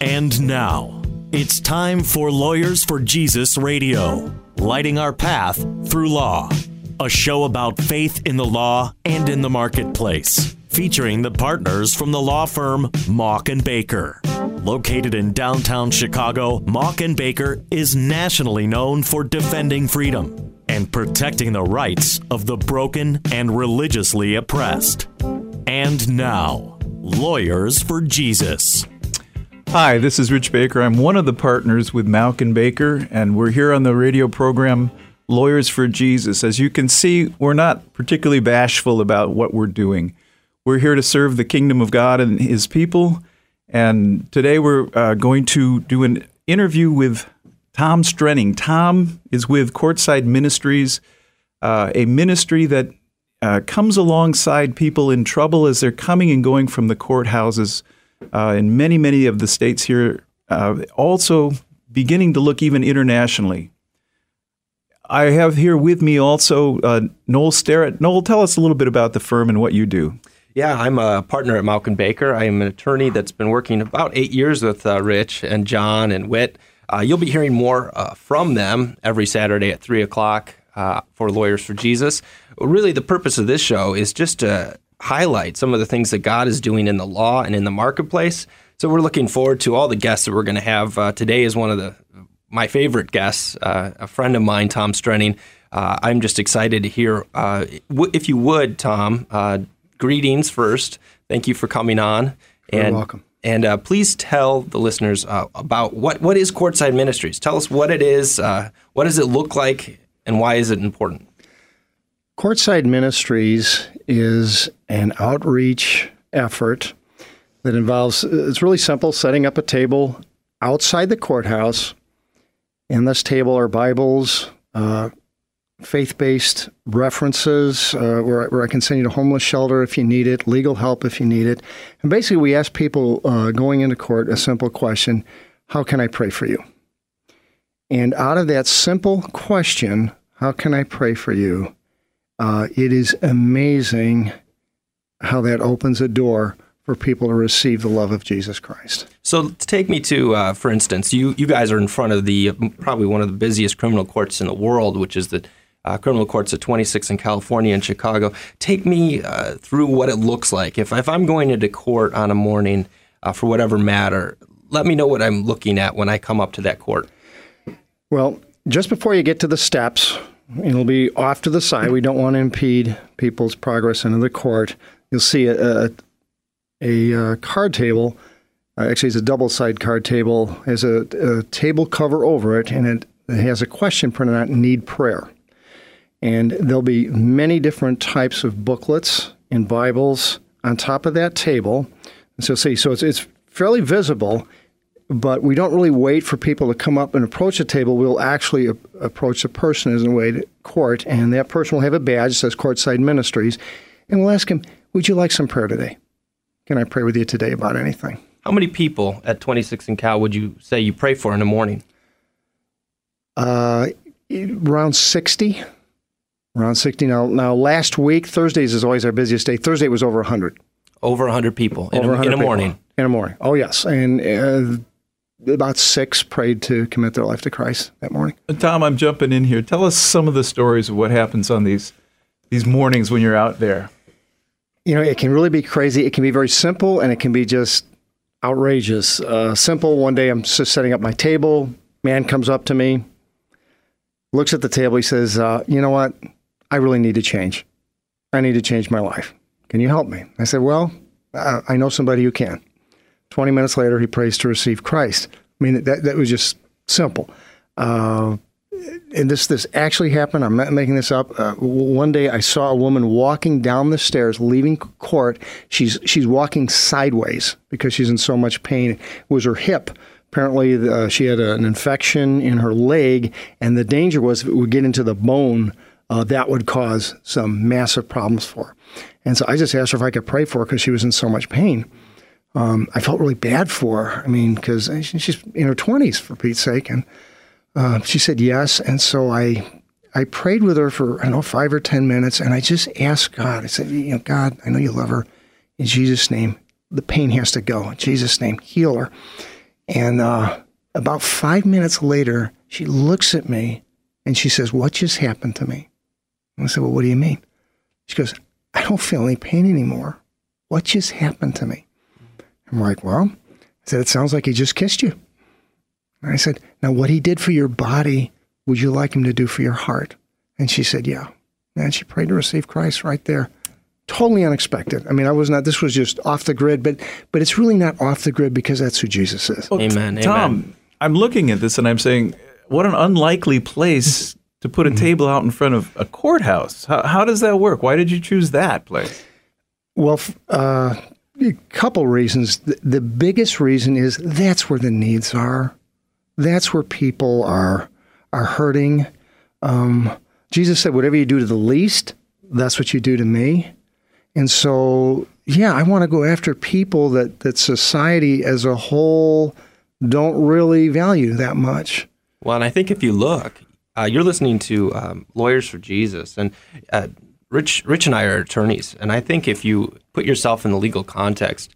And now, it's time for Lawyers for Jesus Radio, lighting our path through law. A show about faith in the law and in the marketplace, featuring the partners from the law firm Mauck and Baker. Located in downtown Chicago, Mauck and Baker is nationally known for defending freedom and protecting the rights of the broken and religiously oppressed. And now, Lawyers for Jesus. Hi, this is Rich Baker. I'm one of the partners with and Baker, and we're here on the radio program Lawyers for Jesus. As you can see, we're not particularly bashful about what we're doing. We're here to serve the kingdom of God and His people. And today we're uh, going to do an interview with Tom Strenning. Tom is with Courtside Ministries, uh, a ministry that uh, comes alongside people in trouble as they're coming and going from the courthouses uh, in many, many of the states here, uh, also beginning to look even internationally. I have here with me also uh, Noel Sterrett. Noel, tell us a little bit about the firm and what you do. Yeah, I'm a partner at and Baker. I am an attorney that's been working about eight years with uh, Rich and John and Whit. Uh, you'll be hearing more uh, from them every Saturday at 3 o'clock uh, for Lawyers for Jesus. Really, the purpose of this show is just to highlight some of the things that God is doing in the law and in the marketplace. So we're looking forward to all the guests that we're going to have. Uh, today is one of the my favorite guests, uh, a friend of mine, Tom Strenning. Uh, I'm just excited to hear. Uh, w- if you would, Tom, uh, greetings first. Thank you for coming on. You're welcome. And uh, please tell the listeners about what, what is Courtside Ministries. Tell us what it is, what does it look like, and why is it important? Courtside Ministries is an outreach effort that involves, it's really simple, setting up a table outside the courthouse in this table are Bibles, uh, faith based references uh, where, where, I can send you to homeless shelter if you need it, legal help if you need it. And basically, we ask people uh, going into court a simple question How can I pray for you? And out of that simple question, How can I pray for you? Uh, it is amazing how that opens a door for people to receive the love of Jesus Christ. So take me to, uh, for instance, you you guys are in front of the probably one of the busiest criminal courts in the world, which is the uh, criminal courts at 26 in California and Chicago. Take me uh, through what it looks like. If if I'm going into court on a morning uh, for whatever matter, let me know what I'm looking at when I come up to that court. Well, just before you get to the steps, it'll be off to the side. We don't want to impede people's progress into the court. You'll see a, a, a uh, card table uh, actually, it's a double side card table. has a, a, table cover over it, and it, it has a question printed out need prayer. And there'll be many different types of booklets and Bibles on top of that table. So, see, so it's, it's fairly visible, but we don't really wait for people to come up and approach the table. We'll actually a- approach the person as a way to court, and that person will have a badge that says Courtside Ministries, and we'll ask him, Would you like some prayer today? Can I pray with you today about anything? How many people at 26 and Cal would you say you pray for in the morning? Uh, around 60. Around 60. Now, now, last week, Thursdays is always our busiest day. Thursday was over 100. Over 100 people in, over a, in a morning. People. In a morning. Oh, yes. And uh, about six prayed to commit their life to Christ that morning. Tom, I'm jumping in here. Tell us some of the stories of what happens on these these mornings when you're out there. You know, it can really be crazy. It can be very simple, and it can be just outrageous. Uh, simple. One day I'm just setting up my table. Man comes up to me, looks at the table. He says, uh, "You know what? I really need to change. I need to change my life. Can you help me?" I said, "Well, I know somebody who can." Twenty minutes later, he prays to receive Christ. I mean, that that was just simple. Uh, and this this actually happened. I'm not making this up. Uh, one day, I saw a woman walking down the stairs, leaving court. She's she's walking sideways because she's in so much pain. It was her hip. Apparently, uh, she had a, an infection in her leg, and the danger was if it would get into the bone, uh, that would cause some massive problems for her. And so I just asked her if I could pray for her because she was in so much pain. Um, I felt really bad for her. I mean, because she's in her 20s, for Pete's sake, and uh, she said yes, and so I I prayed with her for I don't know five or ten minutes, and I just asked God. I said, you know, God, I know you love her. In Jesus' name, the pain has to go. In Jesus' name, heal her. And uh, about five minutes later, she looks at me and she says, What just happened to me? And I said, Well, what do you mean? She goes, I don't feel any pain anymore. What just happened to me? I'm like, Well, I said, It sounds like he just kissed you. And I said, Now, what he did for your body, would you like him to do for your heart? And she said, Yeah. And she prayed to receive Christ right there. Totally unexpected. I mean, I was not. This was just off the grid, but but it's really not off the grid because that's who Jesus is. Well, Amen, Tom, amen. I'm looking at this and I'm saying, what an unlikely place to put a table out in front of a courthouse. How, how does that work? Why did you choose that place? Well, uh, a couple reasons. The, the biggest reason is that's where the needs are. That's where people are are hurting. Um, Jesus said, "Whatever you do to the least, that's what you do to me." And so, yeah, I want to go after people that that society as a whole don't really value that much. Well, and I think if you look, uh, you're listening to um, Lawyers for Jesus, and uh, Rich, Rich and I are attorneys, and I think if you put yourself in the legal context,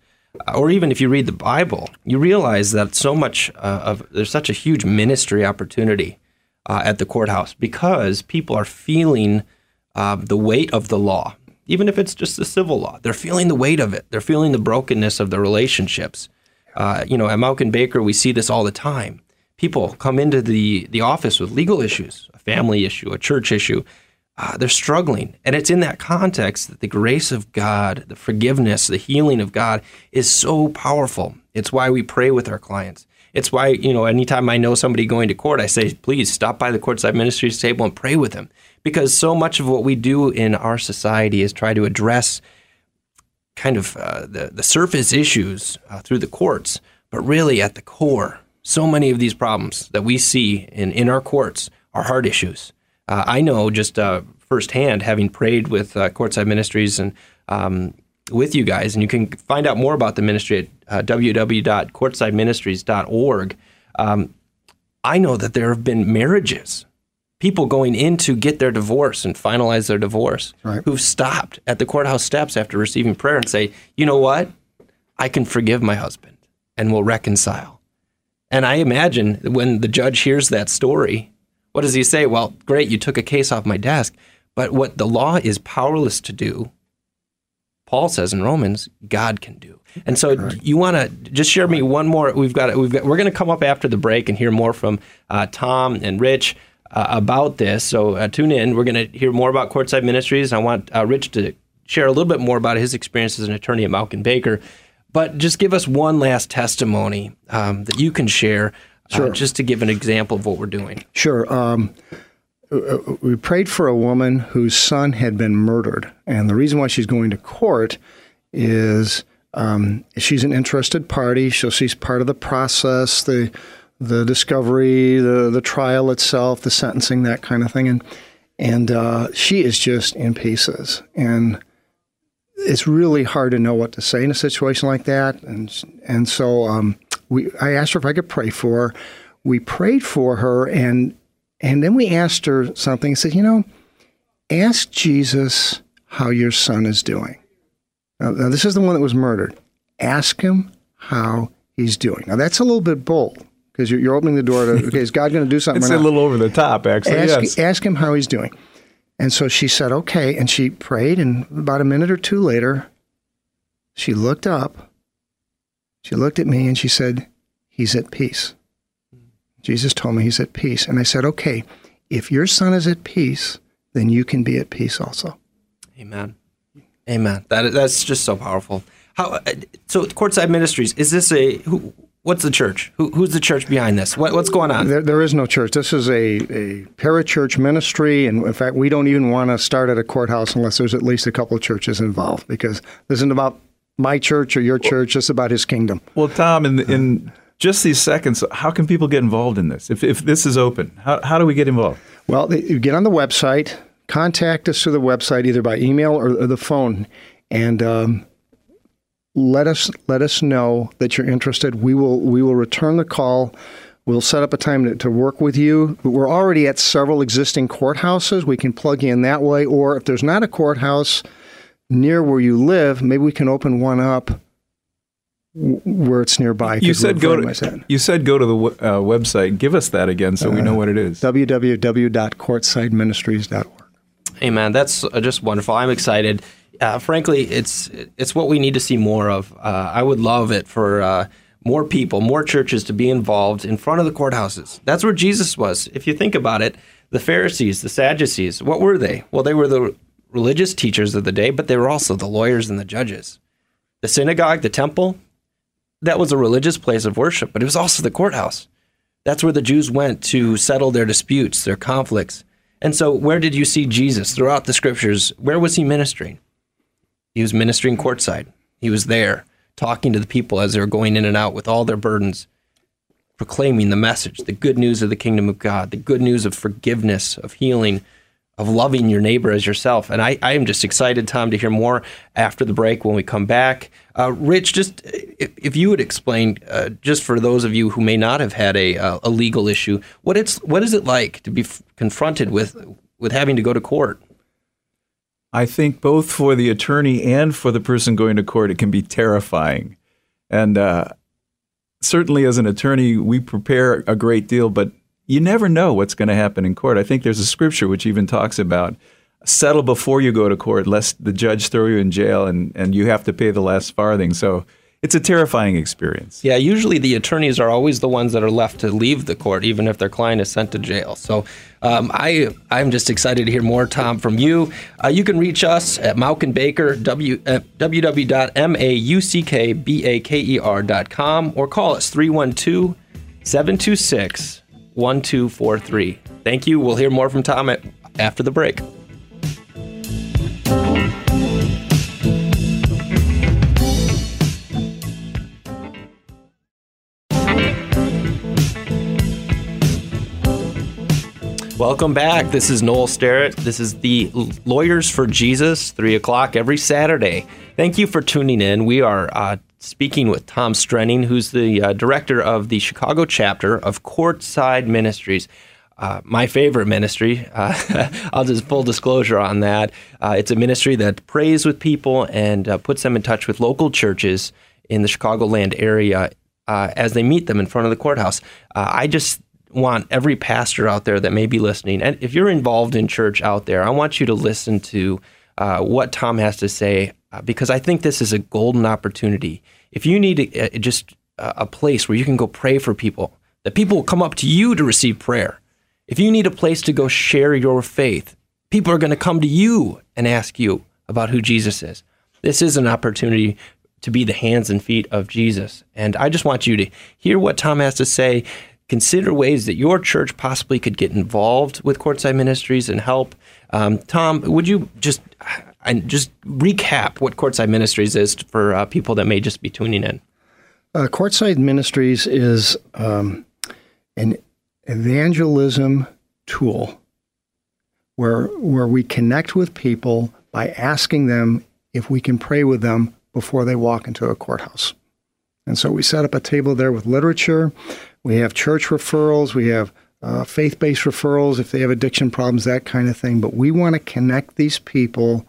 uh, or even if you read the Bible, you realize that so much uh, of there's such a huge ministry opportunity uh, at the courthouse because people are feeling uh, the weight of the law, even if it's just the civil law. They're feeling the weight of it. They're feeling the brokenness of the relationships. Uh, you know, at Mauck and Baker, we see this all the time. People come into the, the office with legal issues, a family issue, a church issue. Uh, they're struggling. And it's in that context that the grace of God, the forgiveness, the healing of God is so powerful. It's why we pray with our clients. It's why, you know, anytime I know somebody going to court, I say, please stop by the courtside ministries table and pray with them. Because so much of what we do in our society is try to address kind of uh, the, the surface issues uh, through the courts, but really at the core, so many of these problems that we see in, in our courts are heart issues. Uh, I know just uh, firsthand, having prayed with uh, Courtside Ministries and um, with you guys, and you can find out more about the ministry at uh, www.courtsideministries.org. Um, I know that there have been marriages, people going in to get their divorce and finalize their divorce, Right. who've stopped at the courthouse steps after receiving prayer and say, you know what? I can forgive my husband and we'll reconcile. And I imagine when the judge hears that story, what does he say? Well, great, you took a case off my desk. But what the law is powerless to do, Paul says in Romans, God can do. And so you want to just share me one more. We've got we've got we're going to come up after the break and hear more from uh, Tom and Rich uh, about this. So uh, tune in. We're going to hear more about Courtside Ministries. I want uh, Rich to share a little bit more about his experience as an attorney at Mauck and Baker. But just give us one last testimony um, that you can share, uh, just to give an example of what we're doing. Sure. Um, uh, we prayed for a woman whose son had been murdered, and the reason why she's going to court is um, she's an interested party, so she's part of the process, the the discovery, the the trial itself, the sentencing, that kind of thing, and and uh, she is just in pieces, and it's really hard to know what to say in a situation like that, and and so um, we I asked her if I could pray for her. We prayed for her, and and then we asked her something. Said, you know, ask Jesus how your son is doing. Now, now, this is the one that was murdered. Ask him how he's doing. Now that's a little bit bold because you're, you're opening the door to okay, is God going to do something? It's a not? little over the top, actually. ask, yes. ask him how he's doing. And so she said, okay. And she prayed, and about a minute or two later, she looked up. She looked at me and she said, He's at peace. Jesus told me he's at peace. And I said, okay, if your son is at peace, then you can be at peace also. Amen. Amen. That that's just so powerful. How uh, so? Courtside Ministries is this a who? What's the church? Who, who's the church behind this? What, what's going on? There, there is no church. This is a, a parachurch ministry. And in fact, we don't even want to start at a courthouse unless there's at least a couple of churches involved because this isn't about my church or your church, it's about his kingdom. Well, Tom, in, in just these seconds, how can people get involved in this? If, if this is open, how, how do we get involved? Well, you get on the website, contact us through the website either by email or, or the phone, and um, let us let us know that you're interested. We will we will return the call. We'll set up a time to, to work with you. We're already at several existing courthouses. We can plug in that way, or if there's not a courthouse near where you live, maybe we can open one up where it's nearby. You 'cause we're said go to that. you said go to the w- uh, website. Give us that again so we know what it is. www.courtsideministries.org. Hey man, that's uh, just wonderful. I'm excited. Uh, frankly, it's it's what we need to see more of. Uh, I would love it for uh, more people, more churches to be involved in front of the courthouses. That's where Jesus was. If you think about it, the Pharisees, the Sadducees, what were they? Well, they were the religious teachers of the day, but they were also the lawyers and the judges. The synagogue, the temple, that was a religious place of worship, but it was also the courthouse. That's where the Jews went to settle their disputes, their conflicts. And so, where did you see Jesus throughout the scriptures? Where was he ministering? He was ministering courtside. He was there talking to the people as they were going in and out with all their burdens, proclaiming the message, the good news of the kingdom of God, the good news of forgiveness, of healing, of loving your neighbor as yourself. And I, I am just excited, Tom, to hear more after the break when we come back. Uh, Rich, just if, if you would explain, uh, just for those of you who may not have had a, uh, a legal issue, what it's what is it like to be f- confronted with with having to go to court? I think both for the attorney and for the person going to court, it can be terrifying. And uh, certainly, as an attorney, we prepare a great deal, but you never know what's going to happen in court. I think there's a scripture which even talks about settle before you go to court, lest the judge throw you in jail and, and you have to pay the last farthing. So it's a terrifying experience. Yeah, usually the attorneys are always the ones that are left to leave the court, even if their client is sent to jail. So um, I I'm just excited to hear more, Tom, from you. Uh, you can reach us at Mauck and Baker, w, uh, www.mauckbaker.com, or call us 312 726 1243. Thank you. We'll hear more from Tom at, after the break. Welcome back. This is Noel Sterrett. This is the Lawyers for Jesus, 3 o'clock every Saturday. Thank you for tuning in. We are uh, speaking with Tom Strenning, who's the uh, director of the Chicago chapter of Courtside Ministries. Uh, my favorite ministry. I'll just full disclosure on that. Uh, it's a ministry that prays with people and uh, puts them in touch with local churches in the Chicagoland area uh, as they meet them in front of the courthouse. I just want every pastor out there that may be listening, and if you're involved in church out there, I want you to listen to uh, what Tom has to say uh, because I think this is a golden opportunity. If you need a, a- just a place where you can go pray for people, that people will come up to you to receive prayer. If you need a place to go share your faith, people are going to come to you and ask you about who Jesus is. This is an opportunity to be the hands and feet of Jesus. And I just want you to hear what Tom has to say. Consider ways that your church possibly could get involved with Courtside Ministries and help. Um, Tom, would you just and just recap what Courtside Ministries is for uh, people that may just be tuning in? Uh, Courtside Ministries is um, an evangelism tool where where we connect with people by asking them if we can pray with them before they walk into a courthouse. And so we set up a table there with literature. We have church referrals. We have uh, faith based referrals if they have addiction problems, that kind of thing. But we want to connect these people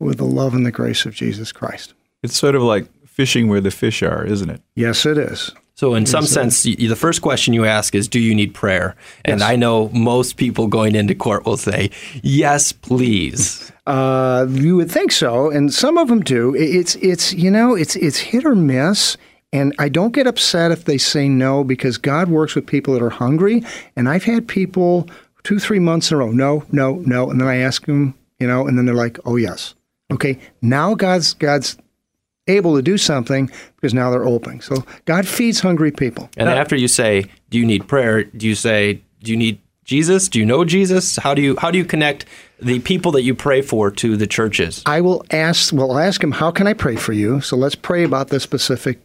with the love and the grace of Jesus Christ. It's sort of like fishing where the fish are, isn't it? Yes, it is. So, in some sense, y- the first question you ask is, "Do you need prayer?" And I know most people going into court will say, "Yes, please." Uh, you would think so, and some of them do. It's it's you know it's it's hit or miss. And I don't get upset if they say no because God works with people that are hungry. And I've had people two, three months in a row, no, no, no, and then I ask them, you know, and then they're like, oh yes, okay. Now God's God's able to do something because now they're open. So God feeds hungry people. And after you say, "Do you need prayer?" Do you say, "Do you need Jesus? Do you know Jesus?" How do you how do you connect the people that you pray for to the churches? I will ask. Well, I'll ask him, "How can I pray for you?" So let's pray about this specific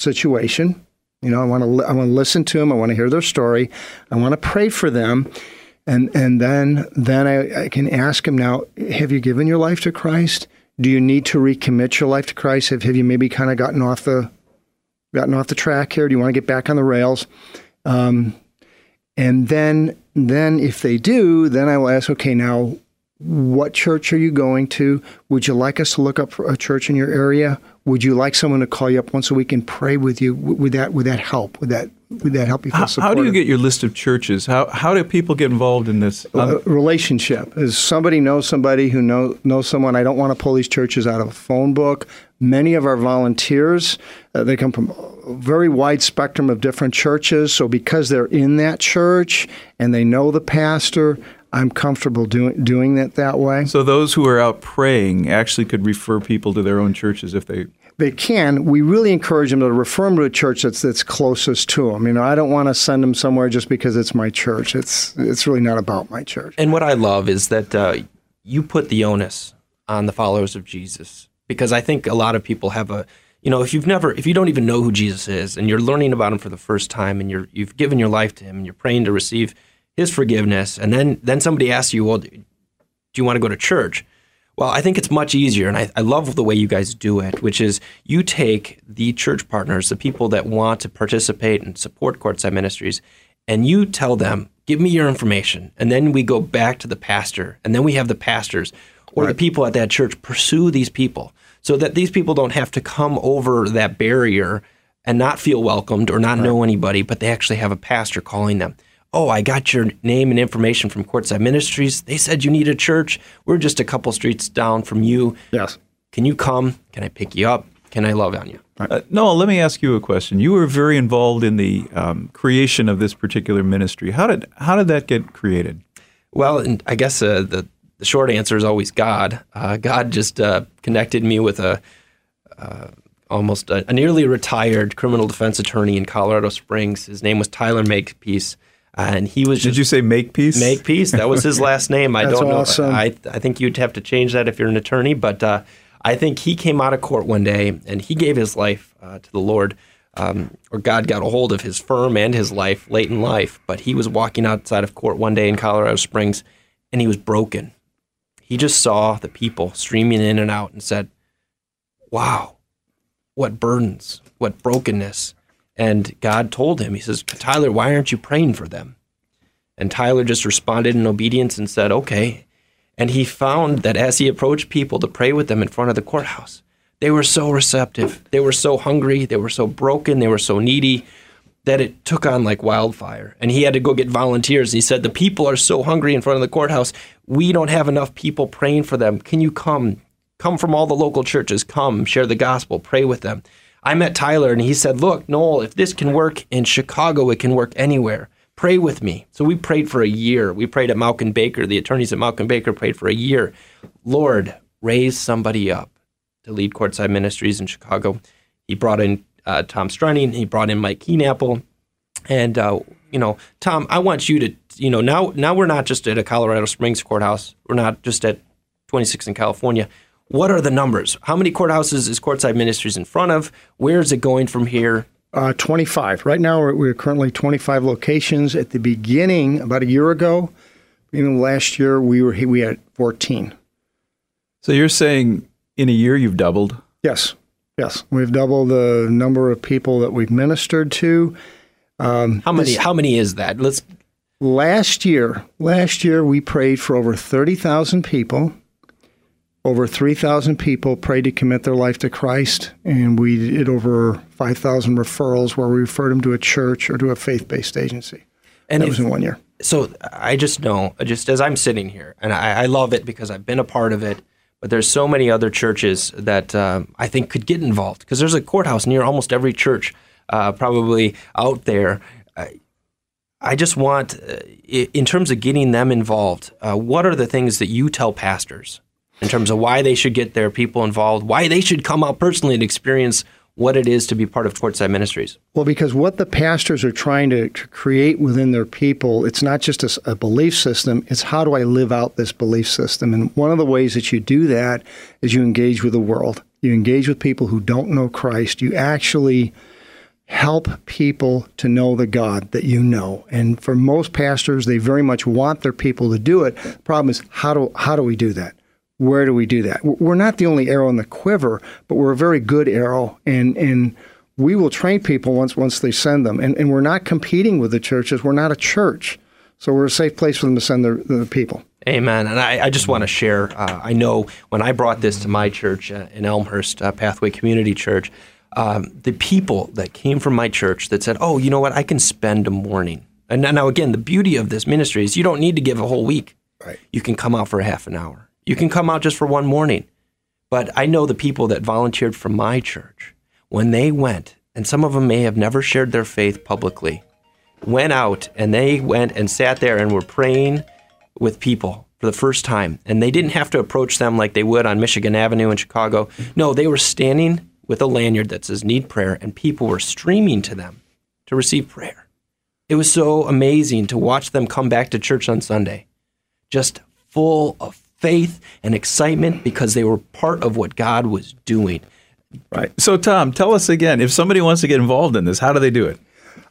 situation. You know, I want to. I want to listen to them. I want to hear their story. I want to pray for them, and and then then I, I can ask them now. Have you given your life to Christ? Do you need to recommit your life to Christ? Have Have you maybe kind of gotten off the gotten off the track here? Do you want to get back on the rails? Um, and then then if they do, then I will ask. Okay, now what church are you going to? Would you like us to look up a church in your area? Would you like someone to call you up once a week and pray with you? Would that would that help? Would that would that help you feel How, supported? how do you get your list of churches? How how do people get involved in this? a relationship is somebody knows somebody who know, knows someone i don't want to pull these churches out of a phone book many of our volunteers uh, they come from a very wide spectrum of different churches so because they're in that church and they know the pastor i'm comfortable doing doing it that way so those who are out praying actually could refer people to their own churches if they they can. We really encourage them to refer them to a church that's that's closest to them. You know, I don't want to send them somewhere just because it's my church. It's it's really not about my church. And what I love is that uh, you put the onus on the followers of Jesus because I think a lot of people have a you know if you've never if you don't even know who Jesus is and you're learning about him for the first time and you're you've given your life to him and you're praying to receive his forgiveness and then then somebody asks you well do you want to go to church well, I think it's much easier, and I, I, love the way you guys do it, which is you take the church partners, the people that want to participate and support Courtside Ministries, and you tell them, give me your information. And then we go back to the pastor, and then we have the pastors or right. the people at that church pursue these people so that these people don't have to come over that barrier and not feel welcomed or not right. know anybody, but they actually have a pastor calling them oh, I got your name and information from Courtside Ministries. They said you need a church. We're just a couple streets down from you. Yes. Can you come? Can I pick you up? Can I love on you? Uh, Noel, let me ask you a question. You were very involved in the um, creation of this particular ministry. How did how did that get created? Well, I guess uh, the the short answer is always God. Uh, God just uh, connected me with a uh, almost a, a, nearly retired criminal defense attorney in Colorado Springs. His name was Tyler Makepeace and he was. Did you say make peace? Make peace. That was his last name. I don't know. Awesome. I I think you'd have to change that if you're an attorney, but uh, I think he came out of court one day and he gave his life uh, to the Lord. Um, or God got a hold of his firm and his life late in life, but he was walking outside of court one day in Colorado Springs, and he was broken. He just saw the people streaming in and out and said, "Wow, what burdens, what brokenness." And God told him, He says, Tyler, why aren't you praying for them? And Tyler just responded in obedience and said, okay. And he found that as he approached people to pray with them in front of the courthouse, they were so receptive. They were so hungry. They were so broken. They were so needy that it took on like wildfire. And he had to go get volunteers. He said, The people are so hungry in front of the courthouse. We don't have enough people praying for them. Can you come? Come from all the local churches. Come, share the gospel, pray with them. I met Tyler and he said, Look, Noel, if this can work in Chicago, it can work anywhere. Pray with me. So we prayed for a year. We prayed at Mauck and Baker. The attorneys at Mauck and Baker prayed for a year. Lord, raise somebody up to lead Courtside Ministries in Chicago. He brought in uh, Tom Strunning. He brought in Mike Keenapple. And, uh, you know, Tom, I want you to, you know, now, now we're not just at a Colorado Springs courthouse. We're not just at 26 in California what are the numbers? How many courthouses is Courtside Ministries in front of? Where is it going from here? Uh, 25. Right now, we're, we're, currently 25 locations. At the beginning, about a year ago, even last year, we were we had 14. So you're saying in a year you've doubled? Yes, yes. We've doubled the number of people that we've ministered to. Um, how many? This, how many is that? Let's. Last year, last year we prayed for over 30,000 people. Over 3,000 people prayed to commit their life to Christ, and we did over 5,000 referrals where we referred them to a church or to a faith based agency. And that if, was in one year. So I just know, just as I'm sitting here, and I, I, love it because I've been a part of it, but there's so many other churches that uh, I think could get involved because there's a courthouse near almost every church uh, probably out there. I, I just want, uh, in terms of getting them involved, uh, what are the things that you tell pastors in terms of why they should get their people involved, why they should come out personally and experience what it is to be part of Courtside Ministries? Well, because what the pastors are trying to, create within their people, it's not just a, a, belief system, it's how do I live out this belief system? And one of the ways that you do that is you engage with the world. You engage with people who don't know Christ. You actually help people to know the God that you know. And for most pastors, they very much want their people to do it. The problem is how do how do we do that? Where do we do that? We're not the only arrow in the quiver, but we're a very good arrow, and and we will train people once once they send them, and and we're not competing with the churches. We're not a church, so we're a safe place for them to send their, their people. Amen. And I, I just want to share. Uh, I know when I brought this to my church uh, in Elmhurst, uh, Pathway Community Church, um, the people that came from my church that said, "Oh, you know what? I can spend a morning." And now, again, the beauty of this ministry is you don't need to give a whole week. Right. You can come out for a half an hour. You can come out just for one morning. But I know the people that volunteered from my church when they went, and some of them may have never shared their faith publicly, went out and they went and sat there and were praying with people for the first time. And they didn't have to approach them like they would on Michigan Avenue in Chicago. No, they were standing with a lanyard that says need prayer, and people were streaming to them to receive prayer. It was so amazing to watch them come back to church on Sunday, just full of faith and excitement because they were part of what God was doing. Right. So, Tom, tell us again if somebody wants to get involved in this, how do they do it?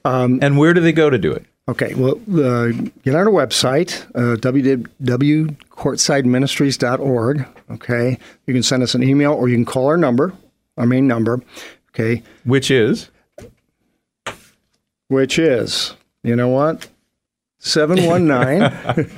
Um, and where do they go to do it? Okay, well, uh, get on our website, uh, www.courtsideministries.org. Okay, you can send us an email or you can call our number, our main number. Okay, which is, which is, you know what, seven one nine.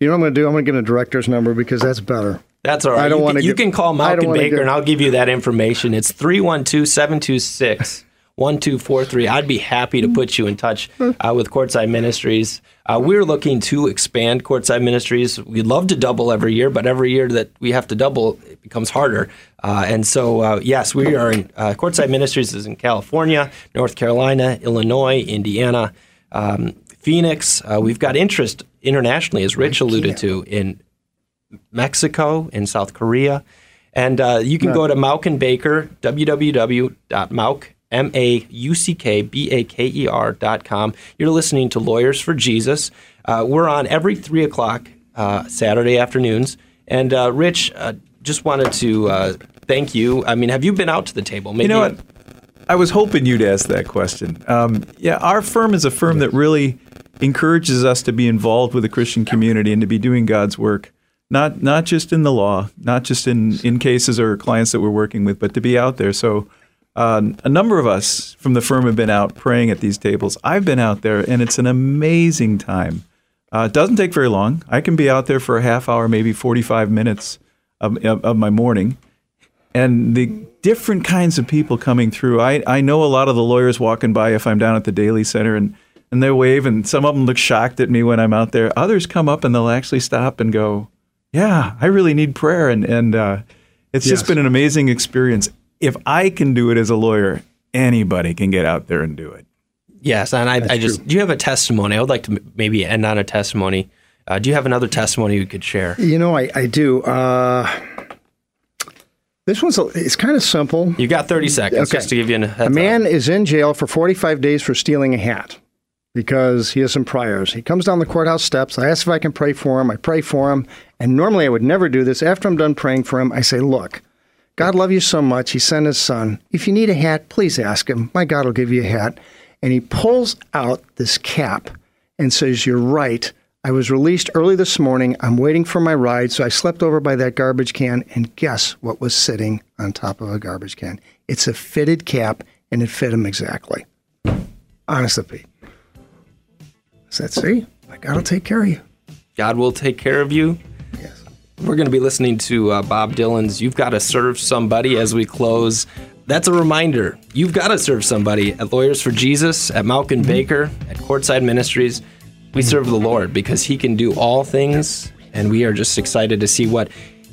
You know what I'm going to do? I'm going to give him a director's number because that's better. That's all right. I don't want to. You can call Mauck and Baker, get... and I'll give you that information. It's 312 726 1243. I'd be happy to put you in touch uh, with Courtside Ministries. Uh, we're looking to expand Courtside Ministries. We'd love to double every year, but every year that we have to double, it becomes harder. Uh, and so, uh, yes, we are in uh, Courtside Ministries is in California, North Carolina, Illinois, Indiana, um, Phoenix. Uh, we've got interest internationally, as Rich alluded to, in Mexico, in South Korea. And you can go to Mauck and Baker, www.mauk.com M A U C K B A K E R dot com. You're listening to Lawyers for Jesus. Uh, we're on every 3 o'clock uh, Saturday afternoons. And uh, Rich, uh, just wanted to uh, thank you. I mean, have you been out to the table? Maybe- you know what? I was hoping you'd ask that question. Um, yeah, our firm is a firm that really encourages us to be involved with the Christian community and to be doing God's work. Not not just in the law, not just in, in cases or clients that we're working with, but to be out there. So uh, a number of us from the firm have been out praying at these tables. I've been out there, and it's an amazing time. Uh, it doesn't take very long. I can be out there for a half hour, maybe 45 minutes of, of, of, my morning. And the different kinds of people coming through. I, I know a lot of the lawyers walking by if I'm down at the Daley Center, and, and they wave, and some of them look shocked at me when I'm out there. Others come up and they'll actually stop and go, Yeah, I really need prayer. And, and uh, it's yes. just been an amazing experience if I can do it as a lawyer, anybody can get out there and do it. Yes, and I, I just true. do you have a testimony? I would like to maybe end on a testimony. Uh, do you have another testimony you could share? You know, I, I do. Uh, this one's a, it's kind of simple. You got 30 seconds okay. just to give you a A man up. is in jail for 45 days for stealing a hat because he has some priors. He comes down the courthouse steps. I ask if I can pray for him. I pray for him. And normally I would never do this. After I'm done praying for him, I say, Look, God loved you so much, He sent His Son. If you need a hat, please ask Him. My God will give you a hat. And He pulls out this cap and says, You're right. I was released early this morning. I'm waiting for my ride, so I slept over by that garbage can, and guess what was sitting on top of a garbage can? It's a fitted cap, and it fit him exactly. Honest to Pete. Said, See, my God will take care of you. God will take care of you. Yes. We're going to be listening to uh, Bob Dylan's You've Got to Serve Somebody as we close. That's a reminder. You've got to serve somebody at Lawyers for Jesus, at Mauck and Baker, at Courtside Ministries. We serve the Lord because He can do all things, and we are just excited to see what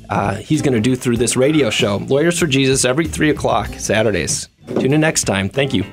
uh, He's going to do through this radio show. Lawyers for Jesus every 3 o'clock Saturdays. Tune in next time. Thank you.